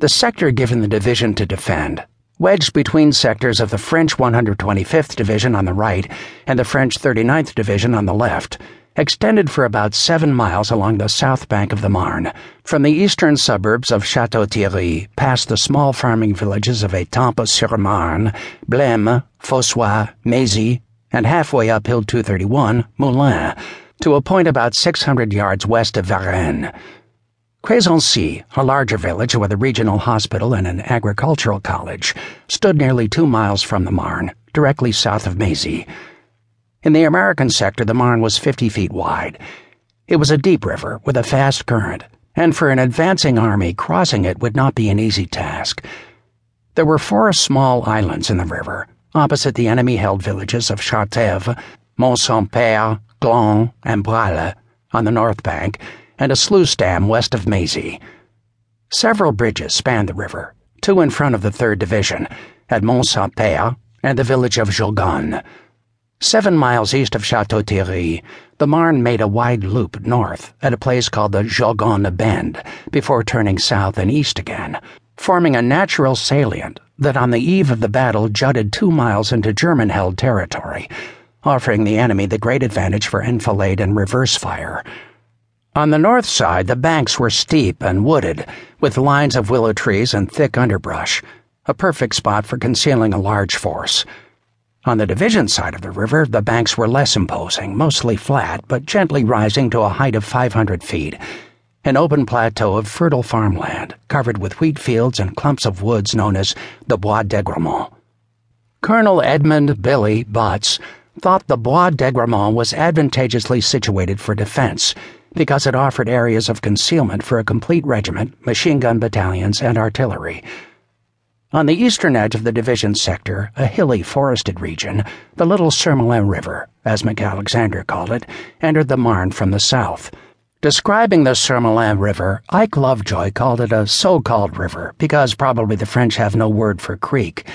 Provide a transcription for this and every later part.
The sector given the division to defend, wedged between sectors of the French 125th Division on the right and the French 39th Division on the left, extended for about seven miles along the south bank of the Marne, from the eastern suburbs of Chateau Thierry past the small farming villages of Etampes-sur-Marne, Blesmes, Fossoy, Mézy, and halfway up Hill 231, Moulins, to a point about 600 yards west of Varennes. Crézancy, a larger village with a regional hospital and an agricultural college, stood nearly two miles from the Marne, directly south of Mézy. In the American sector, the Marne was 50 feet wide. It was a deep river with a fast current, and for an advancing army, crossing it would not be an easy task. There were four small islands in the river, opposite the enemy held villages of Chartèves, Mont Saint Père, Gland, and Brasles on the north bank, and a sluice dam west of Mézy. Several bridges spanned the river, two in front of the 3rd Division, at Mont Saint Père and the village of Jaulgonne. Seven miles east of Chateau Thierry, the Marne made a wide loop north at a place called the Jaulgonne Bend before turning south and east again, forming a natural salient that on the eve of the battle jutted two miles into German held territory, offering the enemy the great advantage for enfilade and reverse fire. On the north side, the banks were steep and wooded, with lines of willow trees and thick underbrush, a perfect spot for concealing a large force. On the division side of the river, the banks were less imposing, mostly flat, but gently rising to a height of 500 feet, an open plateau of fertile farmland covered with wheat fields and clumps of woods known as the Bois d'Aigremont. Colonel Edmund Billy Butts thought the Bois d'Aigremont was advantageously situated for defense because it offered areas of concealment for a complete regiment, machine gun battalions, and artillery. On the eastern edge of the division sector, a hilly forested region, the Little Surmelin River, as McAlexander called it, entered the Marne from the south. Describing the Surmelin River, Ike Lovejoy called it a so called river because probably the French have no word for creek.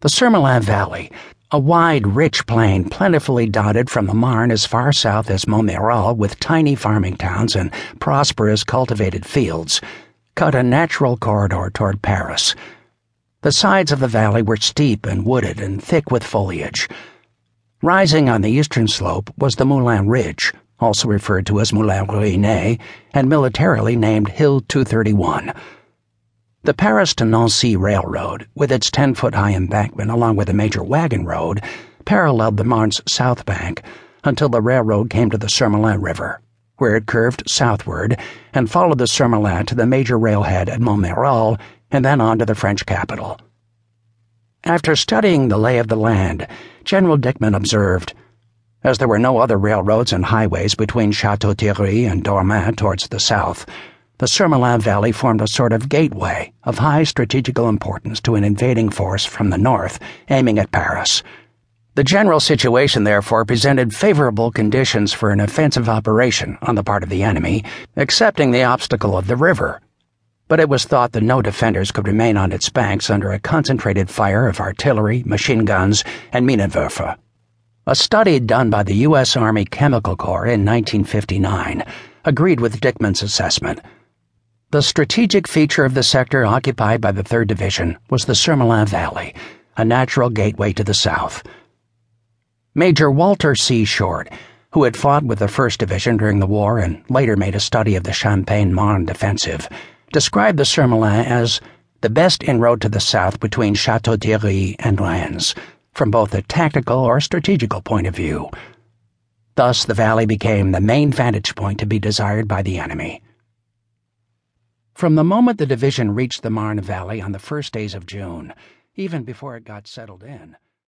The Surmelin Valley, a wide, rich plain plentifully dotted from the Marne as far south as Montmirail with tiny farming towns and prosperous cultivated fields, cut a natural corridor toward Paris. The sides of the valley were steep and wooded and thick with foliage. Rising on the eastern slope was the Moulin Ridge, also referred to as Moulin Rouinet, and militarily named Hill 231. The Paris to Nancy Railroad, with its 10 foot high embankment along with a major wagon road, paralleled the Marne's south bank until the railroad came to the Surmelin River, where it curved southward and followed the Surmelin to the major railhead at Montmirail and then on to the French capital. After studying the lay of the land, General Dickman observed, as there were no other railroads and highways between Chateau Thierry and Dormans towards the south, the Surmelin Valley formed a sort of gateway of high strategical importance to an invading force from the north aiming at Paris. The general situation, therefore, presented favorable conditions for an offensive operation on the part of the enemy, excepting the obstacle of the river but it was thought that no defenders could remain on its banks under a concentrated fire of artillery, machine guns, and Minenwerfer. A study done by the U.S. Army Chemical Corps in 1959 agreed with Dickman's assessment. The strategic feature of the sector occupied by the 3rd Division was the Surmelin Valley, a natural gateway to the south. Major Walter C. Short, who had fought with the 1st Division during the war and later made a study of the Champagne Marne defensive, described the Surmelin as the best inroad to the south between Chateau Thierry and Lens, from both a tactical or strategical point of view. Thus, the valley became the main vantage point to be desired by the enemy. From the moment the division reached the Marne Valley on the first days of June, even before it got settled in,